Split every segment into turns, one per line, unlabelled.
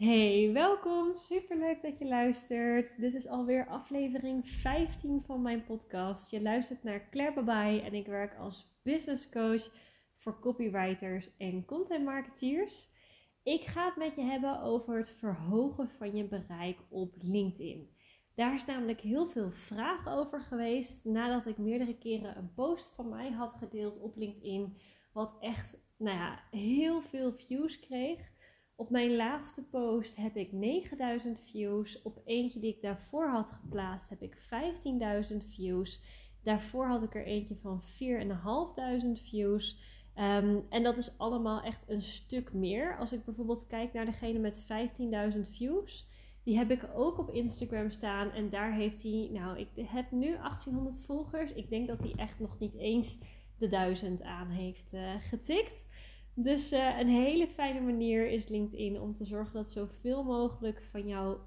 Hey, welkom. Super leuk dat je luistert. Dit is alweer aflevering 15 van mijn podcast. Je luistert naar Claire Babai en ik werk als business coach voor copywriters en content marketeers. Ik ga het met je hebben over het verhogen van je bereik op LinkedIn. Daar is namelijk heel veel vraag over geweest nadat ik meerdere keren een post van mij had gedeeld op LinkedIn, wat echt, nou ja, heel veel views kreeg. Op mijn laatste post heb ik 9000 views. Op eentje die ik daarvoor had geplaatst heb ik 15.000 views. Daarvoor had ik er eentje van 4.500 views. Ehm, en dat is allemaal echt een stuk meer. Als ik bijvoorbeeld kijk naar degene met 15.000 views. Die heb ik ook op Instagram staan. En daar heeft hij, nou, ik heb nu 1800 volgers. Ik denk dat hij echt nog niet eens de 1000 aan heeft uh, getikt. Dus uh, een hele fijne manier is LinkedIn om te zorgen dat zoveel mogelijk van jouw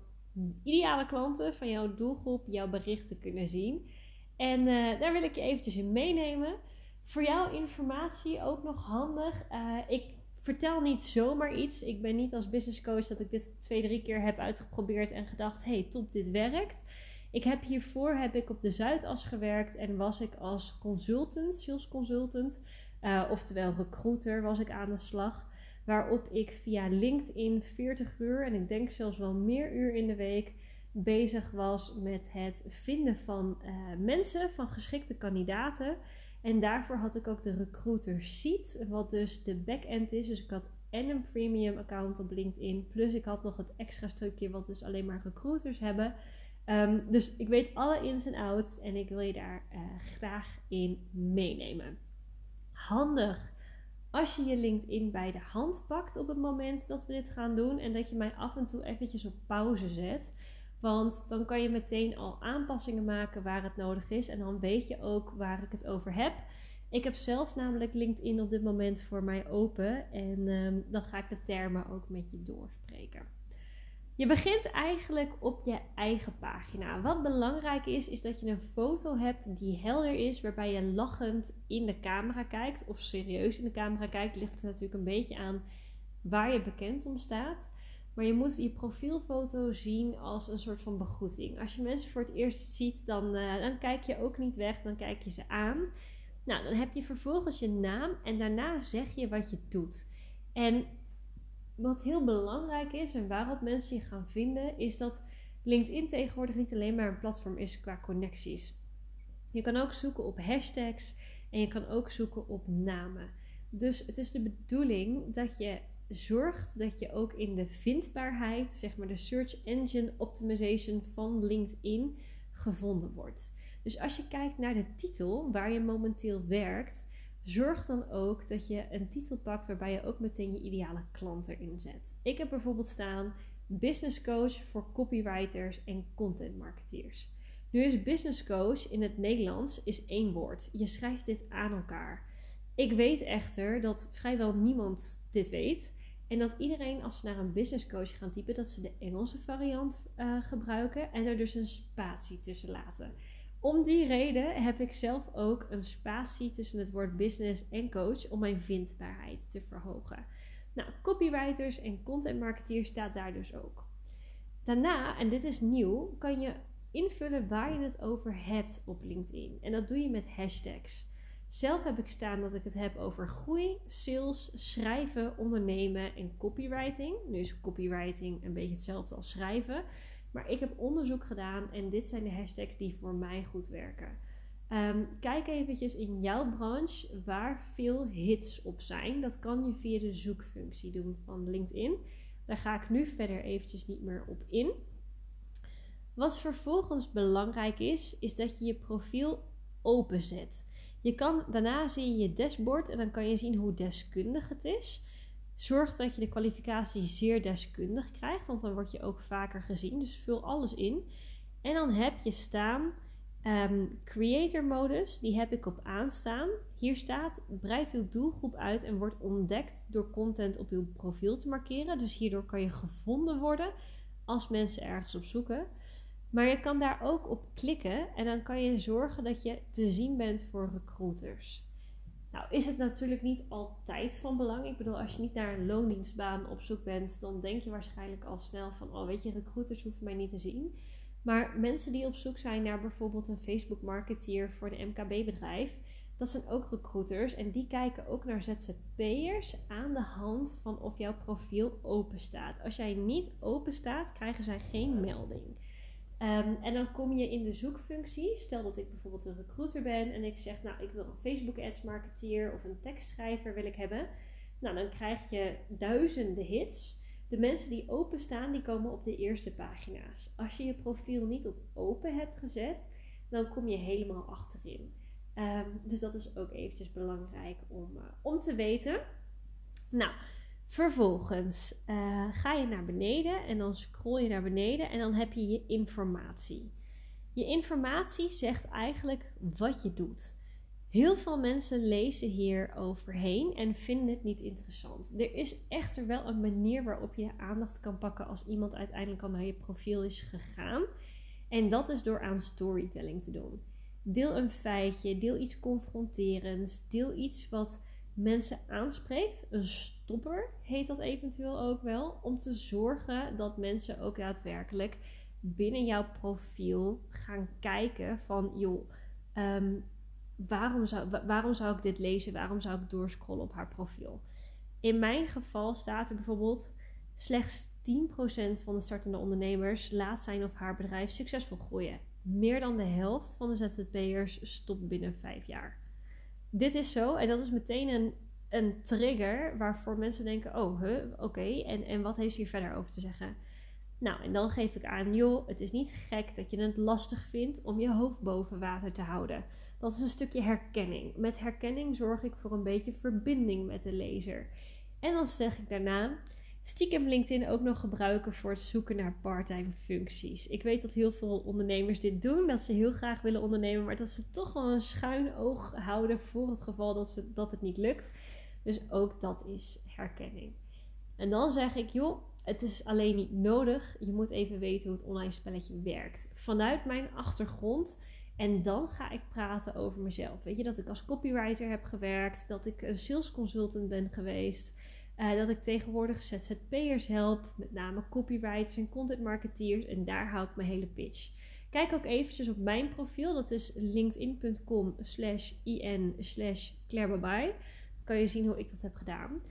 ideale klanten, van jouw doelgroep, jouw berichten kunnen zien. En uh, daar wil ik je eventjes in meenemen. Voor jouw informatie ook nog handig. Uh, ik vertel niet zomaar iets. Ik ben niet als business coach dat ik dit twee, drie keer heb uitgeprobeerd en gedacht: hey, top, dit werkt. Ik heb hiervoor heb ik op de Zuidas gewerkt en was ik als consultant, sales consultant. Uh, oftewel recruiter was ik aan de slag. Waarop ik via LinkedIn 40 uur en ik denk zelfs wel meer uur in de week bezig was met het vinden van uh, mensen, van geschikte kandidaten. En daarvoor had ik ook de recruiter seat, wat dus de backend is. Dus ik had en een premium account op LinkedIn. Plus ik had nog het extra stukje wat dus alleen maar recruiters hebben. Um, dus ik weet alle ins en outs en ik wil je daar uh, graag in meenemen handig als je je LinkedIn bij de hand pakt op het moment dat we dit gaan doen en dat je mij af en toe eventjes op pauze zet. Want dan kan je meteen al aanpassingen maken waar het nodig is en dan weet je ook waar ik het over heb. Ik heb zelf namelijk LinkedIn op dit moment voor mij open en um, dan ga ik de termen ook met je doorspreken. Je begint eigenlijk op je eigen pagina. Wat belangrijk is, is dat je een foto hebt die helder is, waarbij je lachend in de camera kijkt of serieus in de camera kijkt. Ligt er natuurlijk een beetje aan waar je bekend om staat. Maar je moet je profielfoto zien als een soort van begroeting. Als je mensen voor het eerst ziet, dan, uh, dan kijk je ook niet weg, dan kijk je ze aan. Nou, dan heb je vervolgens je naam en daarna zeg je wat je doet. En wat heel belangrijk is en waarop mensen je gaan vinden, is dat LinkedIn tegenwoordig niet alleen maar een platform is qua connecties. Je kan ook zoeken op hashtags en je kan ook zoeken op namen. Dus het is de bedoeling dat je zorgt dat je ook in de vindbaarheid, zeg maar de search engine optimization van LinkedIn gevonden wordt. Dus als je kijkt naar de titel waar je momenteel werkt, Zorg dan ook dat je een titel pakt waarbij je ook meteen je ideale klant erin zet. Ik heb bijvoorbeeld staan business coach voor copywriters en content marketeers. Nu is business coach in het Nederlands is één woord. Je schrijft dit aan elkaar. Ik weet echter dat vrijwel niemand dit weet. En dat iedereen als ze naar een business coach gaan typen, dat ze de Engelse variant uh, gebruiken en er dus een spatie tussen laten. Om die reden heb ik zelf ook een spatie tussen het woord business en coach om mijn vindbaarheid te verhogen. Nou, copywriters en content marketeers staat daar dus ook. Daarna, en dit is nieuw, kan je invullen waar je het over hebt op LinkedIn. En dat doe je met hashtags. Zelf heb ik staan dat ik het heb over groei, sales, schrijven, ondernemen en copywriting. Nu is copywriting een beetje hetzelfde als schrijven. Maar ik heb onderzoek gedaan en dit zijn de hashtags die voor mij goed werken. Um, kijk eventjes in jouw branche waar veel hits op zijn. Dat kan je via de zoekfunctie doen van LinkedIn. Daar ga ik nu verder eventjes niet meer op in. Wat vervolgens belangrijk is, is dat je je profiel openzet. Je kan, daarna zie je je dashboard en dan kan je zien hoe deskundig het is. Zorg dat je de kwalificatie zeer deskundig krijgt, want dan word je ook vaker gezien. Dus vul alles in. En dan heb je staan um, creator modus, die heb ik op aanstaan. Hier staat: breid uw doelgroep uit en wordt ontdekt door content op uw profiel te markeren. Dus hierdoor kan je gevonden worden als mensen ergens op zoeken. Maar je kan daar ook op klikken en dan kan je zorgen dat je te zien bent voor recruiters. Nou is het natuurlijk niet altijd van belang. Ik bedoel, als je niet naar een loondienstbaan op zoek bent, dan denk je waarschijnlijk al snel van, oh weet je, recruiters hoeven mij niet te zien. Maar mensen die op zoek zijn naar bijvoorbeeld een Facebook marketeer voor een MKB-bedrijf, dat zijn ook recruiters en die kijken ook naar ZZP'ers aan de hand van of jouw profiel open staat. Als jij niet open staat, krijgen zij geen melding. Ehm, en dan kom je in de zoekfunctie. Stel dat ik bijvoorbeeld een recruiter ben en ik zeg, nou, ik wil een Facebook ads marketeer of een tekstschrijver wil ik hebben. Nou, dan krijg je duizenden hits. De mensen die openstaan, die komen op de eerste pagina's. Als je je profiel niet op open hebt gezet, dan kom je helemaal achterin. Ehm, dus dat is ook eventjes belangrijk om, uh, om te weten. Nou, vervolgens uh, ga je naar beneden en dan scroll je naar beneden en dan heb je je informatie. Je informatie zegt eigenlijk wat je doet. Heel veel mensen lezen hier overheen en vinden het niet interessant. Er is echter wel een manier waarop je aandacht kan pakken als iemand uiteindelijk al naar je profiel is gegaan. En dat is door aan storytelling te doen. Deel een feitje, deel iets confronterends, deel iets wat mensen aanspreekt. Een stopper heet dat eventueel ook wel. Om te zorgen dat mensen ook daadwerkelijk binnen jouw profiel gaan kijken van joh, ehm, waarom, zou, waarom zou ik dit lezen? Waarom zou ik doorscrollen op haar profiel? In mijn geval staat er bijvoorbeeld slechts 10% van de startende ondernemers laat zijn of haar bedrijf succesvol groeien meer dan de helft van de ZZP'ers stopt binnen vijf jaar. Dit is zo en dat is meteen een, een trigger waarvoor mensen denken: oh, huh, oké, en, en wat heeft ze hier verder over te zeggen? Nou, en dan geef ik aan, joh, het is niet gek dat je het lastig vindt om je hoofd boven water te houden. Dat is een stukje herkenning. Met herkenning zorg ik voor een beetje verbinding met de lezer. En dan zeg ik daarna, stiekem LinkedIn ook nog gebruiken voor het zoeken naar parttime functies. Ik weet dat heel veel ondernemers dit doen, dat ze heel graag willen ondernemen, maar dat ze toch wel een schuin oog houden voor het geval dat, ze, dat het niet lukt. Dus ook dat is herkenning. En dan zeg ik, joh, het is alleen niet nodig. Je moet even weten hoe het online spelletje werkt. Vanuit mijn achtergrond. En dan ga ik praten over mezelf. Weet je dat ik als copywriter heb gewerkt, dat ik een sales consultant ben geweest. Uh, dat ik tegenwoordig ZZP'ers help, met name copywriters en content marketeers. En daar hou ik mijn hele pitch. Kijk ook eventjes op mijn profiel. Dat is linkedin.com slash in slash Kan je zien hoe ik dat heb gedaan.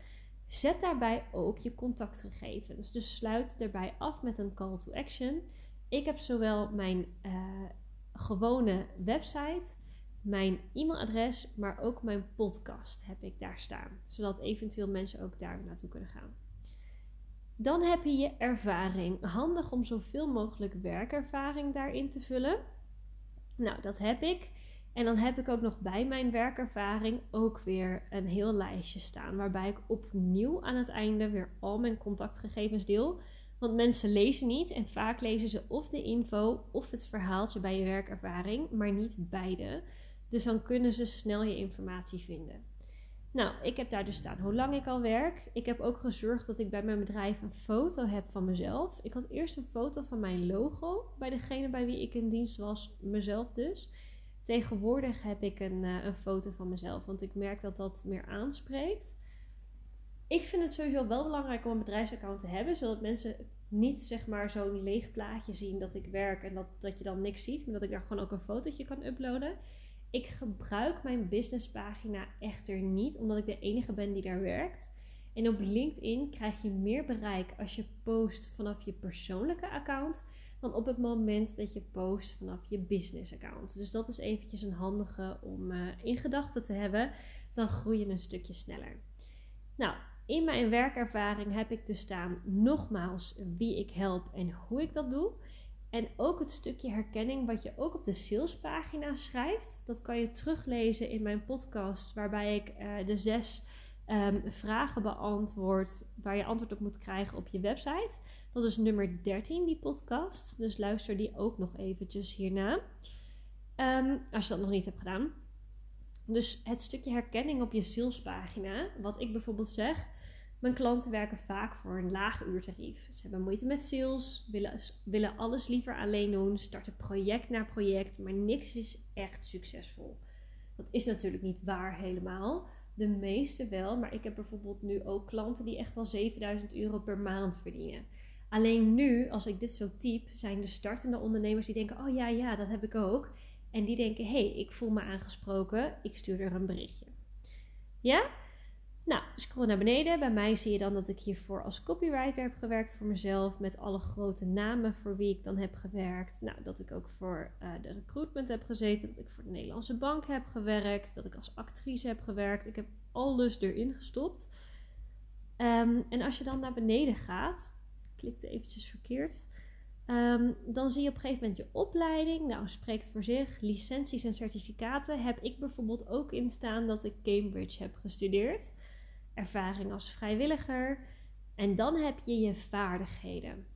Zet daarbij ook je contactgegevens. Dus sluit daarbij af met een call to action. Ik heb zowel mijn uh, gewone website mijn e-mailadres, maar ook mijn podcast heb ik daar staan. Zodat eventueel mensen ook daar naartoe kunnen gaan. Dan heb je je ervaring. Handig om zoveel mogelijk werkervaring daarin te vullen. Nou, dat heb ik. En dan heb ik ook nog bij mijn werkervaring ook weer een heel lijstje staan. Waarbij ik opnieuw aan het einde weer al mijn contactgegevens deel. Want mensen lezen niet en vaak lezen ze of de info of het verhaaltje bij je werkervaring, maar niet beide. Dus dan kunnen ze snel je informatie vinden. Nou, ik heb daar dus staan hoe lang ik al werk. Ik heb ook gezorgd dat ik bij mijn bedrijf een foto heb van mezelf. Ik had eerst een foto van mijn logo bij degene bij wie ik in dienst was, mezelf dus. Tegenwoordig heb ik een, uh, een foto van mezelf, want ik merk dat dat meer aanspreekt. Ik vind het sowieso wel belangrijk om een bedrijfsaccount te hebben, zodat mensen niet zeg maar zo'n leeg plaatje zien dat ik werk en dat, dat je dan niks ziet, maar dat ik daar gewoon ook een fotootje kan uploaden. Ik gebruik mijn businesspagina echter niet, omdat ik de enige ben die daar werkt. En op LinkedIn krijg je meer bereik als je post vanaf je persoonlijke account dan op het moment dat je post vanaf je business account. Dus dat is eventjes een handige om uh, in gedachten te hebben. Dan groei je een stukje sneller. Nou, in mijn werkervaring heb ik dus staan nogmaals wie ik help en hoe ik dat doe. En ook het stukje herkenning wat je ook op de salespagina schrijft. Dat kan je teruglezen in mijn podcast, waarbij ik uh, de zes um, vragen beantwoord waar je antwoord op moet krijgen op je website. Dat is nummer 13, die podcast. Dus luister die ook nog eventjes hierna. Um, als je dat nog niet hebt gedaan. Dus het stukje herkenning op je salespagina, wat ik bijvoorbeeld zeg. Mijn klanten werken vaak voor een laag uurtarief. Ze hebben moeite met sales, willen, willen alles liever alleen doen, starten project na project, maar niks is echt succesvol. Dat is natuurlijk niet waar helemaal. De meeste wel, maar ik heb bijvoorbeeld nu ook klanten die echt al 7000 euro per maand verdienen. Alleen nu, als ik dit zo typ, zijn de startende ondernemers die denken: Oh ja, ja, dat heb ik ook. En die denken: Hé, hey, ik voel me aangesproken, ik stuur er een berichtje. Ja? Nou, scroll naar beneden. Bij mij zie je dan dat ik hiervoor als copywriter heb gewerkt voor mezelf. Met alle grote namen voor wie ik dan heb gewerkt. Nou, dat ik ook voor uh, de recruitment heb gezeten. Dat ik voor de Nederlandse bank heb gewerkt. Dat ik als actrice heb gewerkt. Ik heb alles erin gestopt. Um, en als je dan naar beneden gaat, klikte eventjes verkeerd. Um, dan zie je op een gegeven moment je opleiding. Nou, spreekt voor zich. Licenties en certificaten heb ik bijvoorbeeld ook in staan dat ik Cambridge heb gestudeerd ervaring als vrijwilliger. En dan heb je je vaardigheden.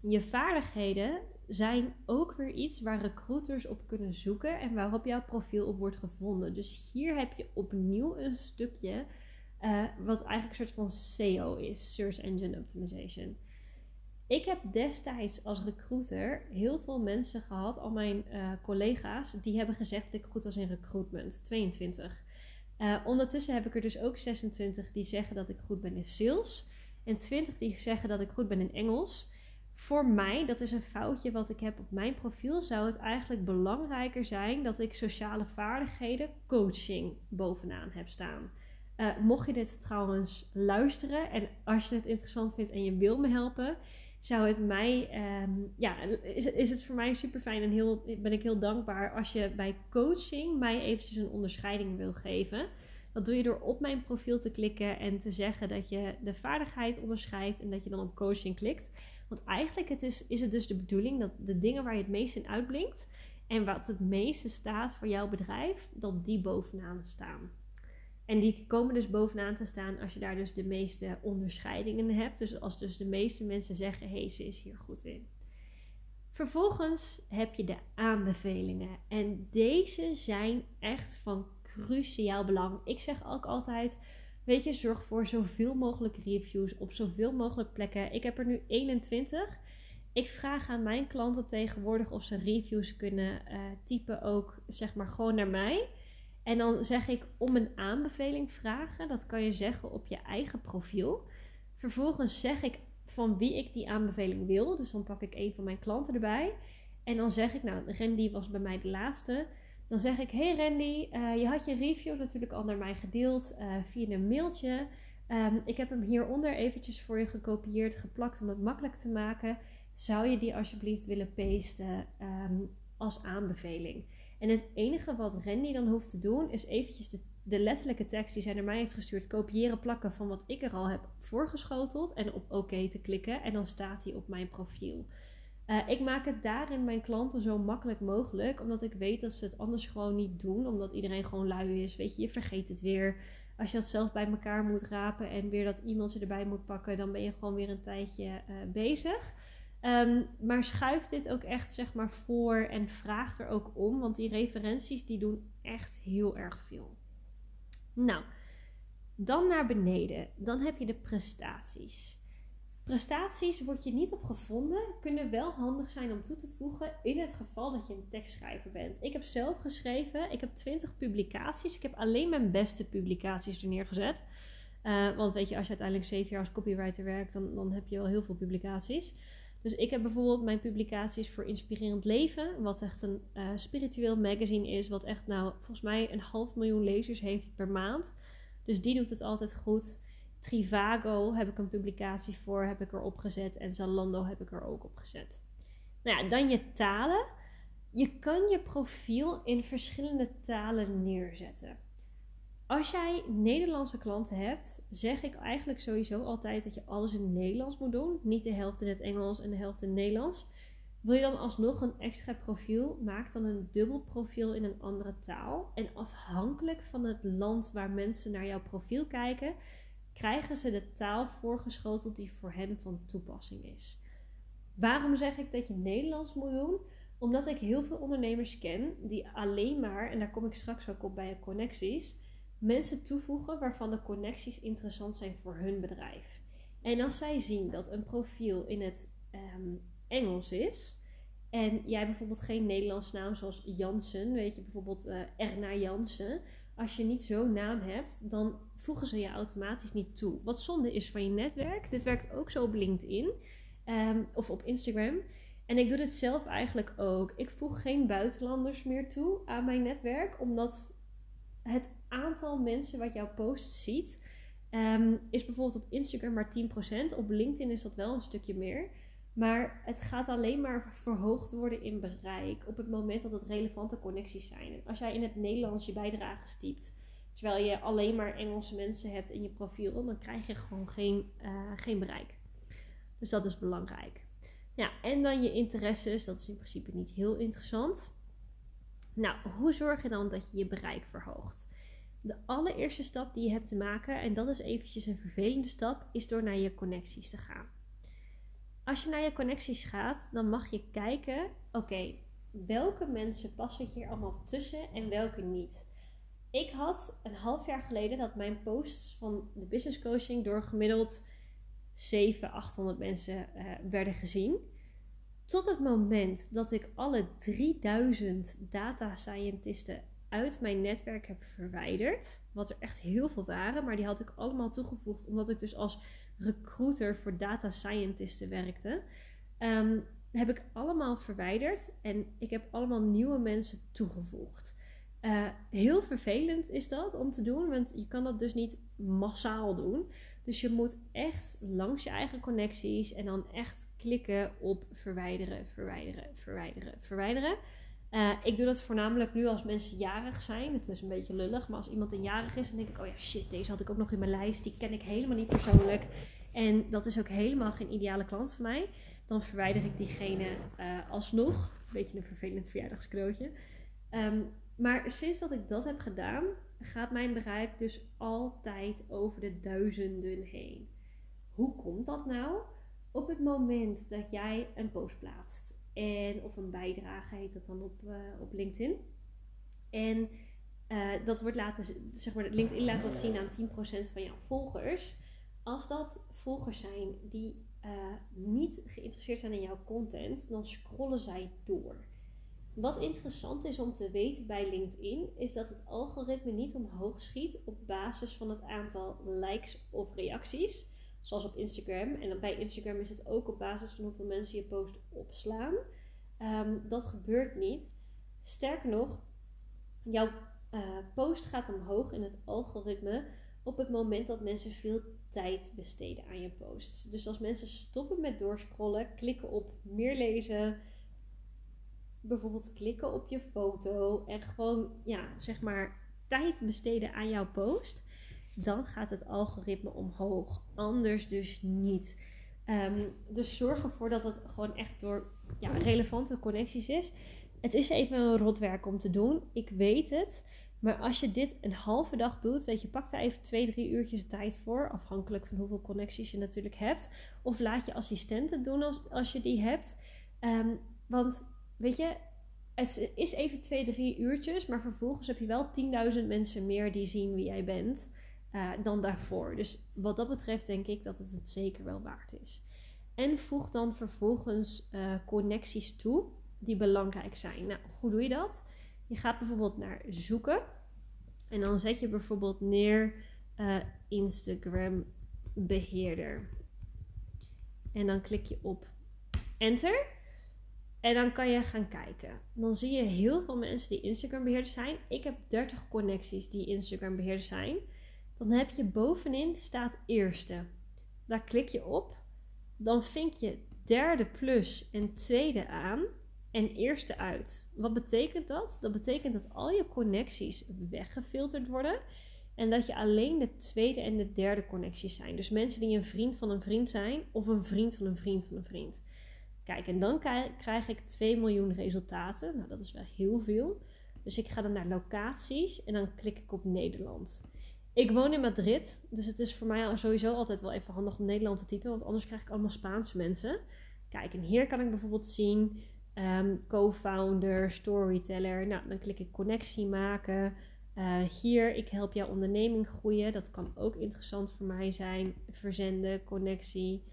Je vaardigheden zijn ook weer iets waar recruiters op kunnen zoeken en waarop jouw profiel op wordt gevonden. Dus hier heb je opnieuw een stukje uh, wat eigenlijk een soort van SEO is, Search Engine Optimization. Ik heb destijds als recruiter heel veel mensen gehad, al mijn uh, collega's, die hebben gezegd dat ik goed was in recruitment. 22. Uh, ondertussen heb ik er dus ook 26 die zeggen dat ik goed ben in sales. En 20 die zeggen dat ik goed ben in Engels. Voor mij, dat is een foutje wat ik heb op mijn profiel, zou het eigenlijk belangrijker zijn dat ik sociale vaardigheden, coaching bovenaan heb staan. Uh, mocht je dit trouwens luisteren en als je het interessant vindt en je wil me helpen, zou het mij, um, ja, is, is het voor mij super fijn en heel, ben ik heel dankbaar als je bij coaching mij eventjes een onderscheiding wil geven. Dat doe je door op mijn profiel te klikken en te zeggen dat je de vaardigheid onderschrijft en dat je dan op coaching klikt. Want eigenlijk het is, is het dus de bedoeling dat de dingen waar je het meest in uitblinkt en wat het meeste staat voor jouw bedrijf, dat die bovenaan staan. En die komen dus bovenaan te staan als je daar dus de meeste onderscheidingen hebt. Dus als dus de meeste mensen zeggen, hé, hey, ze is hier goed in. Vervolgens heb je de aanbevelingen. En deze zijn echt van cruciaal belang. Ik zeg ook altijd, weet je, zorg voor zoveel mogelijk reviews op zoveel mogelijk plekken. Ik heb er nu 21. Ik vraag aan mijn klanten tegenwoordig of ze reviews kunnen uh, typen ook, zeg maar, gewoon naar mij. En dan zeg ik om een aanbeveling vragen. Dat kan je zeggen op je eigen profiel. Vervolgens zeg ik van wie ik die aanbeveling wil. Dus dan pak ik een van mijn klanten erbij. En dan zeg ik, nou, Randy was bij mij de laatste. Dan zeg ik, hey Randy, uh, je had je review natuurlijk al naar mij gedeeld uh, via een mailtje. Um, ik heb hem hieronder eventjes voor je gekopieerd, geplakt om het makkelijk te maken. Zou je die alsjeblieft willen pasten um, als aanbeveling? En het enige wat Randy dan hoeft te doen, is eventjes de, de letterlijke tekst die zij naar mij heeft gestuurd, kopiëren, plakken van wat ik er al heb voorgeschoteld en op oké te klikken. En dan staat hij op mijn profiel. Uh, ik maak het daarin mijn klanten zo makkelijk mogelijk, omdat ik weet dat ze het anders gewoon niet doen, omdat iedereen gewoon lui is. Weet je, je vergeet het weer. Als je dat zelf bij elkaar moet rapen en weer dat e-mailtje erbij moet pakken, dan ben je gewoon weer een tijdje uh, bezig. Um, maar schuif dit ook echt zeg maar voor en vraag er ook om, want die referenties die doen echt heel erg veel. Nou, dan naar beneden. Dan heb je de prestaties. Prestaties word je niet op gevonden, kunnen wel handig zijn om toe te voegen in het geval dat je een tekstschrijver bent. Ik heb zelf geschreven, ik heb 20 publicaties. Ik heb alleen mijn beste publicaties er neergezet. Uh, want weet je, als je uiteindelijk 7 jaar als copywriter werkt, dan, dan heb je wel heel veel publicaties. Dus ik heb bijvoorbeeld mijn publicaties voor Inspirerend Leven, wat echt een uh, spiritueel magazine is, wat echt nou volgens mij een half miljoen lezers heeft per maand. Dus die doet het altijd goed. Trivago heb ik een publicatie voor, heb ik erop gezet. En Zalando heb ik er ook op gezet. Nou ja, dan je talen. Je kan je profiel in verschillende talen neerzetten. Als jij Nederlandse klanten hebt, zeg ik eigenlijk sowieso altijd dat je alles in Nederlands moet doen. Niet de helft in het Engels en de helft in het Nederlands. Wil je dan alsnog een extra profiel, maak dan een dubbel profiel in een andere taal. En afhankelijk van het land waar mensen naar jouw profiel kijken, krijgen ze de taal voorgeschoteld die voor hen van toepassing is. Waarom zeg ik dat je Nederlands moet doen? Omdat ik heel veel ondernemers ken die alleen maar, en daar kom ik straks ook op bij je connecties, mensen toevoegen waarvan de connecties interessant zijn voor hun bedrijf. En als zij zien dat een profiel in het um, Engels is en jij bijvoorbeeld geen Nederlands naam zoals Jansen, weet je bijvoorbeeld uh, Erna Jansen. Als je niet zo'n naam hebt, dan voegen ze je automatisch niet toe. Wat zonde is van je netwerk. Dit werkt ook zo op LinkedIn ehm, of op Instagram. En ik doe dit zelf eigenlijk ook. Ik voeg geen buitenlanders meer toe aan mijn netwerk, omdat het aantal mensen wat jouw post ziet, um, is bijvoorbeeld op Instagram maar 10%. Op LinkedIn is dat wel een stukje meer. Maar het gaat alleen maar verhoogd worden in bereik op het moment dat het relevante connecties zijn. Als jij in het Nederlands je bijdrage stiept, terwijl je alleen maar Engelse mensen hebt in je profiel, dan krijg je gewoon geen, uh, geen bereik. Dus dat is belangrijk. Ja, en dan je interesses, dat is in principe niet heel interessant. Nou, hoe zorg je dan dat je je bereik verhoogt? De allereerste stap die je hebt te maken, en dat is eventjes een vervelende stap, is door naar je connecties te gaan. Als je naar je connecties gaat, dan mag je kijken, oké, welke mensen passen hier allemaal tussen en welke niet. Ik had een half jaar geleden dat mijn posts van de business coaching door gemiddeld 700, 800 mensen uh, werden gezien. Tot het moment dat ik alle 3000 data scientisten uit mijn netwerk heb verwijderd. Wat er echt heel veel waren, maar die had ik allemaal toegevoegd omdat ik dus als recruiter voor data scientisten werkte. Um, heb ik allemaal verwijderd en ik heb allemaal nieuwe mensen toegevoegd. Uh, heel vervelend is dat om te doen, want je kan dat dus niet massaal doen. Dus je moet echt langs je eigen connecties en dan echt klikken op verwijderen, verwijderen, verwijderen, verwijderen. Uh, ik doe dat voornamelijk nu als mensen jarig zijn. Het is een beetje lullig, maar als iemand een jarig is, dan denk ik: oh ja, shit, deze had ik ook nog in mijn lijst. Die ken ik helemaal niet persoonlijk. En dat is ook helemaal geen ideale klant voor mij. Dan verwijder ik diegene uh, alsnog. Een beetje een vervelend verjaardagscadeautje. Um, maar sinds dat ik dat heb gedaan, gaat mijn bereik dus altijd over de duizenden heen. Hoe komt dat nou? Op het moment dat jij een post plaatst en of een bijdrage heet dat dan op, uh, op LinkedIn. En uh, dat wordt laten, zeg maar, LinkedIn laat dat zien aan 10% van jouw volgers. Als dat volgers zijn die uh, niet geïnteresseerd zijn in jouw content, dan scrollen zij door. Wat interessant is om te weten bij LinkedIn, is dat het algoritme niet omhoog schiet op basis van het aantal likes of reacties, zoals op Instagram. En bij Instagram is het ook op basis van hoeveel mensen je post opslaan. Um, dat gebeurt niet. Sterker nog, jouw uh, post gaat omhoog in het algoritme op het moment dat mensen veel tijd besteden aan je posts. Dus als mensen stoppen met doorscrollen, klikken op meer lezen, bijvoorbeeld klikken op je foto en gewoon, ja, zeg maar, tijd besteden aan jouw post, dan gaat het algoritme omhoog. Anders dus niet. Um, dus zorg ervoor dat het gewoon echt door ja, relevante connecties is. Het is even een rotwerk om te doen. Ik weet het. Maar als je dit een halve dag doet, weet je, pak daar even twee, drie uurtjes tijd voor. Afhankelijk van hoeveel connecties je natuurlijk hebt. Of laat je assistenten doen als, als je die hebt. Um, want weet je, het is even twee, drie uurtjes. Maar vervolgens heb je wel 10.000 mensen meer die zien wie jij bent. Uh, dan daarvoor. Dus wat dat betreft denk ik dat het het zeker wel waard is. En voeg dan vervolgens uh, connecties toe die belangrijk zijn. Nou, hoe doe je dat? Je gaat bijvoorbeeld naar zoeken. En dan zet je bijvoorbeeld neer uh, Instagram beheerder. En dan klik je op enter. En dan kan je gaan kijken. Dan zie je heel veel mensen die Instagram beheerder zijn. Ik heb 30 connecties die Instagram beheerder zijn. Dan heb je bovenin staat eerste. Daar klik je op. Dan vink je derde plus en tweede aan en eerste uit. Wat betekent dat? Dat betekent dat al je connecties weggefilterd worden. En dat je alleen de tweede en de derde connecties zijn. Dus mensen die een vriend van een vriend zijn of een vriend van een vriend van een vriend. Kijk, en dan krijg ik 2 miljoen resultaten. Nou, dat is wel heel veel. Dus ik ga dan naar locaties en dan klik ik op Nederland. Ik woon in Madrid, dus het is voor mij sowieso altijd wel even handig om Nederland te typen, want anders krijg ik allemaal Spaanse mensen. Kijk, en hier kan ik bijvoorbeeld zien um, co-founder, storyteller. Nou, dan klik ik connectie maken. Uh, hier, ik help jouw onderneming groeien. Dat kan ook interessant voor mij zijn. Verzenden, connectie.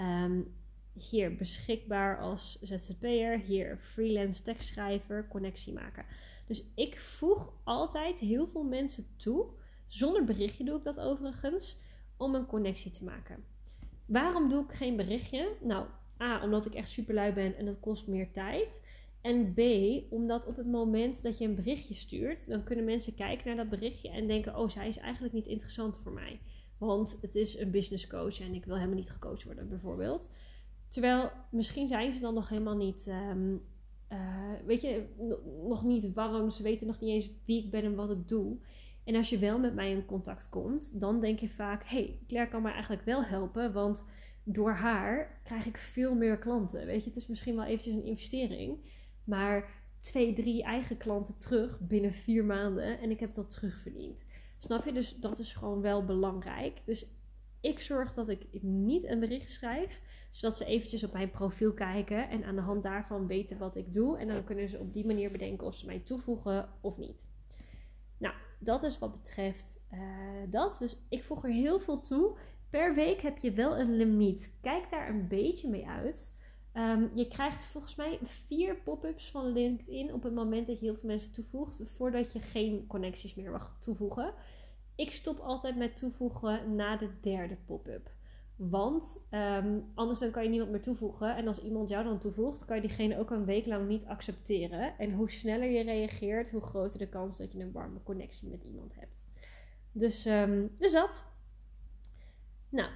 Um, hier beschikbaar als ZZP'er, hier freelance tekstschrijver, connectie maken. Dus ik voeg altijd heel veel mensen toe, zonder berichtje doe ik dat overigens, om een connectie te maken. Waarom doe ik geen berichtje? Nou, A, omdat ik echt super lui ben en dat kost meer tijd. En B, omdat op het moment dat je een berichtje stuurt, dan kunnen mensen kijken naar dat berichtje en denken: Oh, zij is eigenlijk niet interessant voor mij. Want het is een business coach en ik wil helemaal niet gecoacht worden, bijvoorbeeld. Terwijl misschien zijn ze dan nog helemaal niet, um, uh, weet je, nog niet warm. Ze weten nog niet eens wie ik ben en wat ik doe. En als je wel met mij in contact komt, dan denk je vaak: hey, Claire kan mij eigenlijk wel helpen, want door haar krijg ik veel meer klanten. Weet je, het is misschien wel eventjes een investering, maar twee, drie eigen klanten terug binnen vier maanden en ik heb dat terugverdiend. Snap je? Dus dat is gewoon wel belangrijk. Dus ik zorg dat ik niet een bericht schrijf, zodat ze eventjes op mijn profiel kijken en aan de hand daarvan weten wat ik doe. En dan kunnen ze op die manier bedenken of ze mij toevoegen of niet. Nou, dat is wat betreft uh, dat. Dus ik voeg er heel veel toe. Per week heb je wel een limiet. Kijk daar een beetje mee uit. Um, je krijgt volgens mij vier pop-ups van LinkedIn op het moment dat je heel veel mensen toevoegt, voordat je geen connecties meer mag toevoegen. Ik stop altijd met toevoegen na de derde pop-up. Want um, anders dan kan je niemand meer toevoegen. En als iemand jou dan toevoegt, kan je diegene ook een week lang niet accepteren. En hoe sneller je reageert, hoe groter de kans dat je een warme connectie met iemand hebt. Dus, um, dus dat. Nou,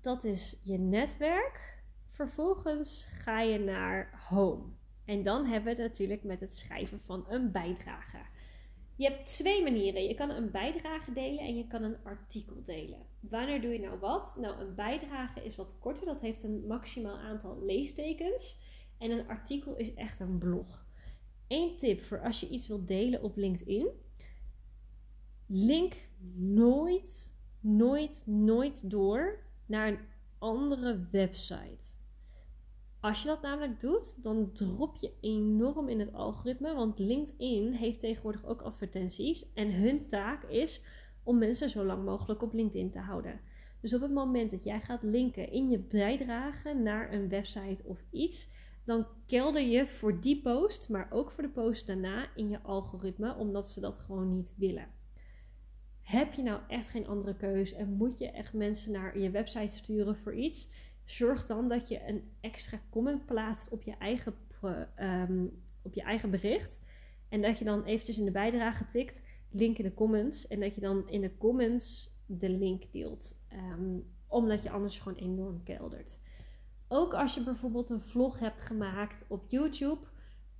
dat is je netwerk. Vervolgens ga je naar home. En dan hebben we het natuurlijk met het schrijven van een bijdrage. Je hebt twee manieren. Je kan een bijdrage delen en je kan een artikel delen. Wanneer doe je nou wat? Nou, een bijdrage is wat korter. Dat heeft een maximaal aantal leestekens. En een artikel is echt een blog. Eén tip voor als je iets wilt delen op LinkedIn. Link nooit, nooit, nooit door naar een andere website. Als je dat namelijk doet, dan drop je enorm in het algoritme. Want LinkedIn heeft tegenwoordig ook advertenties. En hun taak is om mensen zo lang mogelijk op LinkedIn te houden. Dus op het moment dat jij gaat linken in je bijdrage naar een website of iets, dan kelder je voor die post, maar ook voor de post daarna in je algoritme, omdat ze dat gewoon niet willen. Heb je nou echt geen andere keus en moet je echt mensen naar je website sturen voor iets? Zorg dan dat je een extra comment plaatst op je eigen, ehm, op je eigen bericht. En dat je dan eventjes in de bijdrage tikt, link in de comments. En dat je dan in de comments de link deelt. Um, omdat je anders gewoon enorm keldert. Ook als je bijvoorbeeld een vlog hebt gemaakt op YouTube.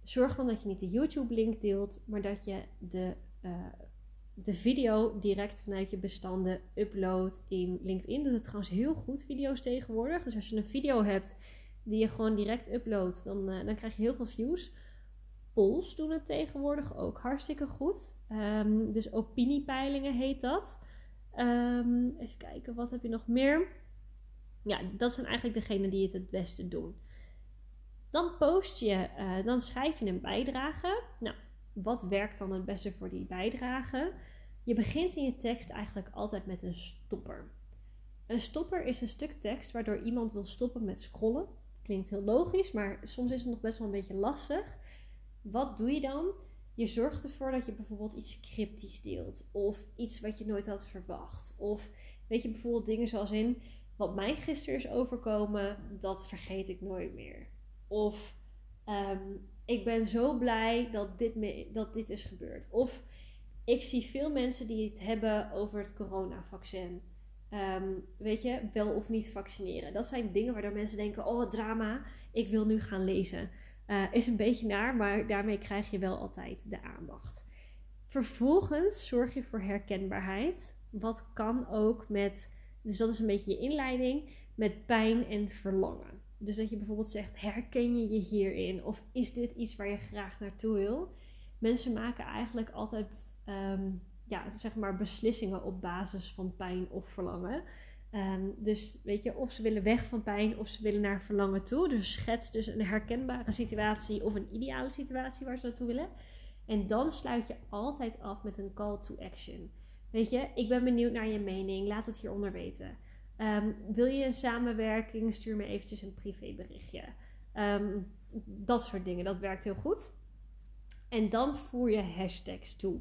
Zorg dan dat je niet de YouTube link deelt, maar dat je de uh, de video direct vanuit je bestanden upload in LinkedIn. Dat is trouwens heel goed, video's tegenwoordig. Dus als je een video hebt die je gewoon direct uploadt, dan, uh, dan krijg je heel veel views. Polls doen het tegenwoordig ook hartstikke goed. Um, dus opiniepeilingen heet dat. Um, even kijken, wat heb je nog meer? Ja, dat zijn eigenlijk degenen die het het beste doen. Dan post je, uh, dan schrijf je een bijdrage. Nou, wat werkt dan het beste voor die bijdrage? Je begint in je tekst eigenlijk altijd met een stopper. Een stopper is een stuk tekst waardoor iemand wil stoppen met scrollen. Klinkt heel logisch, maar soms is het nog best wel een beetje lastig. Wat doe je dan? Je zorgt ervoor dat je bijvoorbeeld iets cryptisch deelt. Of iets wat je nooit had verwacht. Of weet je bijvoorbeeld dingen zoals in wat mij gisteren is overkomen, dat vergeet ik nooit meer. Of um, ik ben zo blij dat dit, me, dat dit is gebeurd. Of ik zie veel mensen die het hebben over het coronavaccin. Um, weet je, wel of niet vaccineren. Dat zijn dingen waardoor mensen denken: oh, drama, ik wil nu gaan lezen. Uh, is een beetje naar, maar daarmee krijg je wel altijd de aandacht. Vervolgens zorg je voor herkenbaarheid. Wat kan ook met, dus dat is een beetje je inleiding, met pijn en verlangen. Dus dat je bijvoorbeeld zegt: herken je je hierin? Of is dit iets waar je graag naartoe wil? Mensen maken eigenlijk altijd um, ja, zeg maar beslissingen op basis van pijn of verlangen. Um, dus weet je, of ze willen weg van pijn of ze willen naar verlangen toe. Dus schets dus een herkenbare situatie of een ideale situatie waar ze naartoe willen. En dan sluit je altijd af met een call to action. Weet je, ik ben benieuwd naar je mening, laat het hieronder weten. Ehm, wil je een samenwerking? Stuur me eventjes een privéberichtje. Um, dat soort dingen, dat werkt heel goed. En dan voer je hashtags toe.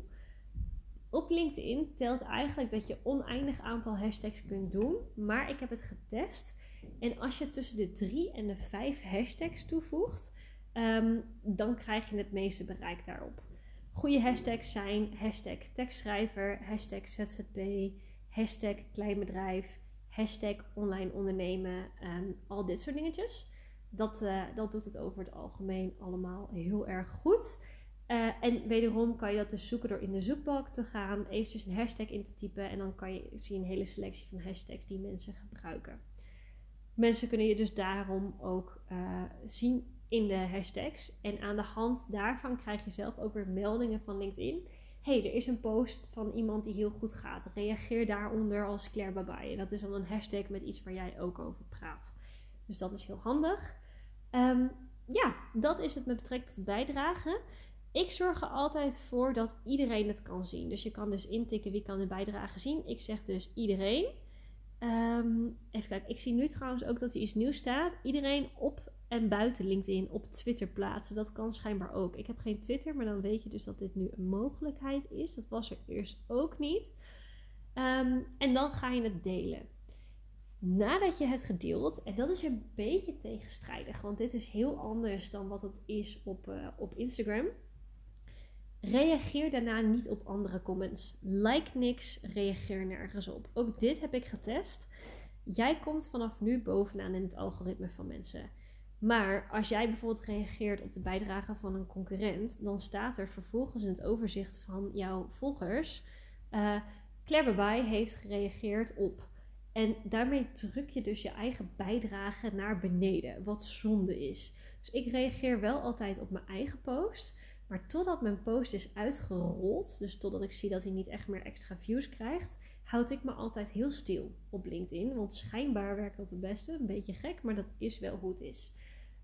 Op LinkedIn telt eigenlijk dat je oneindig aantal hashtags kunt doen, maar ik heb het getest. En als je tussen de drie en de vijf hashtags toevoegt, um, dan krijg je het meeste bereik daarop. Goede hashtags zijn hashtag tekstschrijver, hashtag ZZP, hashtag kleinbedrijf, hashtag online ondernemen, al dit soort dingetjes. Dat, uh, dat doet het over het algemeen allemaal heel erg goed. Uh, en wederom kan je dat dus zoeken door in de zoekbalk te gaan, eventjes een hashtag in te typen en dan kan je zien een hele selectie van hashtags die mensen gebruiken. Mensen kunnen je dus daarom ook uh, zien in de hashtags. En aan de hand daarvan krijg je zelf ook weer meldingen van LinkedIn. Hey, er is een post van iemand die heel goed gaat. Reageer daaronder als Claire Babai. Dat is dan een hashtag met iets waar jij ook over praat. Dus dat is heel handig. Um, ja, dat is het met betrekking tot bijdragen. Ik zorg er altijd voor dat iedereen het kan zien. Dus je kan dus intikken wie kan de bijdrage zien. Ik zeg dus iedereen. Um, even kijken, ik zie nu trouwens ook dat er iets nieuws staat. Iedereen op en buiten LinkedIn op Twitter plaatsen. Dat kan schijnbaar ook. Ik heb geen Twitter, maar dan weet je dus dat dit nu een mogelijkheid is. Dat was er eerst ook niet. Um, en dan ga je het delen. Nadat je het gedeeld, en dat is een beetje tegenstrijdig, want dit is heel anders dan wat het is op, uh, op Instagram. Reageer daarna niet op andere comments. Like niks, reageer nergens op. Ook dit heb ik getest. Jij komt vanaf nu bovenaan in het algoritme van mensen. Maar als jij bijvoorbeeld reageert op de bijdrage van een concurrent, dan staat er vervolgens in het overzicht van jouw volgers: uh, heeft gereageerd op. En daarmee druk je dus je eigen bijdrage naar beneden, wat zonde is. Dus ik reageer wel altijd op mijn eigen post. Maar totdat mijn post is uitgerold, dus totdat ik zie dat hij niet echt meer extra views krijgt, houd ik me altijd heel stil op LinkedIn. Want schijnbaar werkt dat het beste. Een beetje gek, maar dat is wel hoe het is.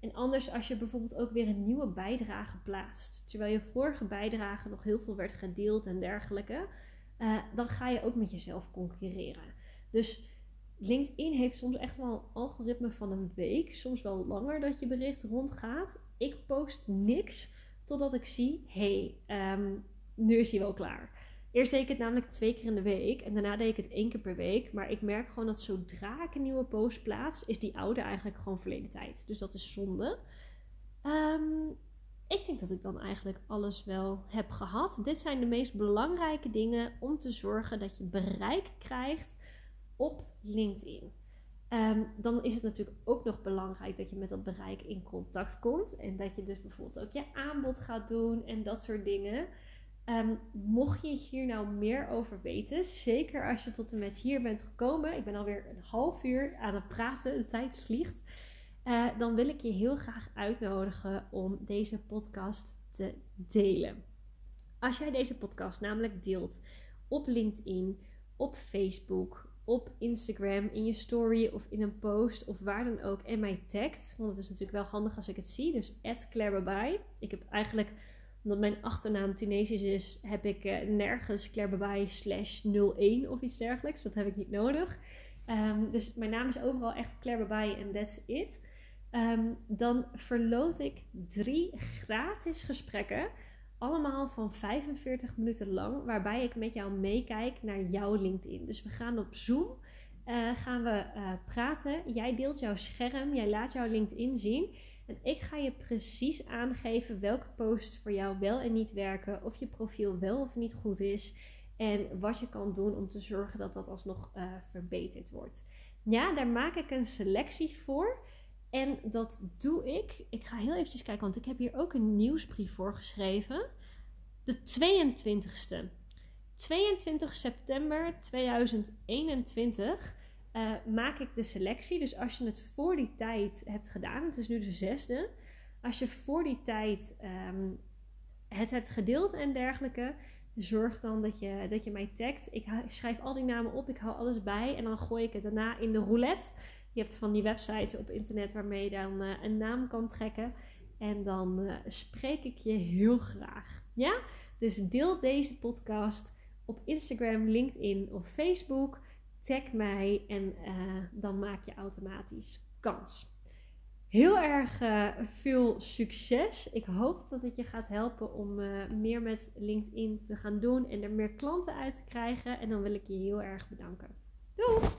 En anders als je bijvoorbeeld ook weer een nieuwe bijdrage plaatst, terwijl je vorige bijdrage nog heel veel werd gedeeld en dergelijke, uh, dan ga je ook met jezelf concurreren. Dus LinkedIn heeft soms echt wel een algoritme van een week, soms wel langer dat je bericht rondgaat. Ik post niks totdat ik zie, hey, um, nu is hij wel klaar. Eerst deed ik het namelijk twee keer in de week en daarna deed ik het één keer per week. Maar ik merk gewoon dat zodra ik een nieuwe post plaats, is die oude eigenlijk gewoon verleden tijd. Dus dat is zonde. Um, ik denk dat ik dan eigenlijk alles wel heb gehad. Dit zijn de meest belangrijke dingen om te zorgen dat je bereik krijgt op LinkedIn. Um, dan is het natuurlijk ook nog belangrijk dat je met dat bereik in contact komt. En dat je dus bijvoorbeeld ook je aanbod gaat doen en dat soort dingen. Um, mocht je hier nou meer over weten, zeker als je tot en met hier bent gekomen, ik ben alweer een half uur aan het praten, de tijd vliegt, uh, dan wil ik je heel graag uitnodigen om deze podcast te delen. Als jij deze podcast namelijk deelt op LinkedIn, op Facebook, op Instagram, in je story of in een post of waar dan ook en mij tagt, want het is natuurlijk wel handig als ik het zie, dus Claire Ik heb eigenlijk omdat mijn achternaam Tunesisch is, heb ik uh, nergens Claire slash 01 of iets dergelijks. Dat heb ik niet nodig. Um, dus mijn naam is overal echt Claire en that's it. Um, dan verloot ik drie gratis gesprekken. Allemaal van 45 minuten lang. Waarbij ik met jou meekijk naar jouw LinkedIn. Dus we gaan op Zoom. Uh, gaan we uh, praten. Jij deelt jouw scherm. Jij laat jouw LinkedIn zien. En ik ga je precies aangeven welke posts voor jou wel en niet werken, of je profiel wel of niet goed is en wat je kan doen om te zorgen dat dat alsnog uh, verbeterd wordt. Ja, daar maak ik een selectie voor. En dat doe ik. Ik ga heel eventjes kijken, want ik heb hier ook een nieuwsbrief voor geschreven. De 22ste. 22 september 2021 uh, maak ik de selectie. Dus als je het voor die tijd hebt gedaan, het is nu de zesde. Als je voor die tijd um, het hebt gedeeld en dergelijke, zorg dan dat je, dat je mij tagt. Ik schrijf al die namen op, ik hou alles bij en dan gooi ik het daarna in de roulette. Je hebt van die websites op internet waarmee je dan uh, een naam kan trekken. En dan uh, spreek ik je heel graag. Ja? Dus deel deze podcast op Instagram, LinkedIn of Facebook. Tag mij en dan maak je automatisch kans. Heel erg veel succes. Ik hoop dat het je gaat helpen om meer met LinkedIn te gaan doen en er meer klanten uit te krijgen. En dan wil ik je heel erg bedanken. Doei!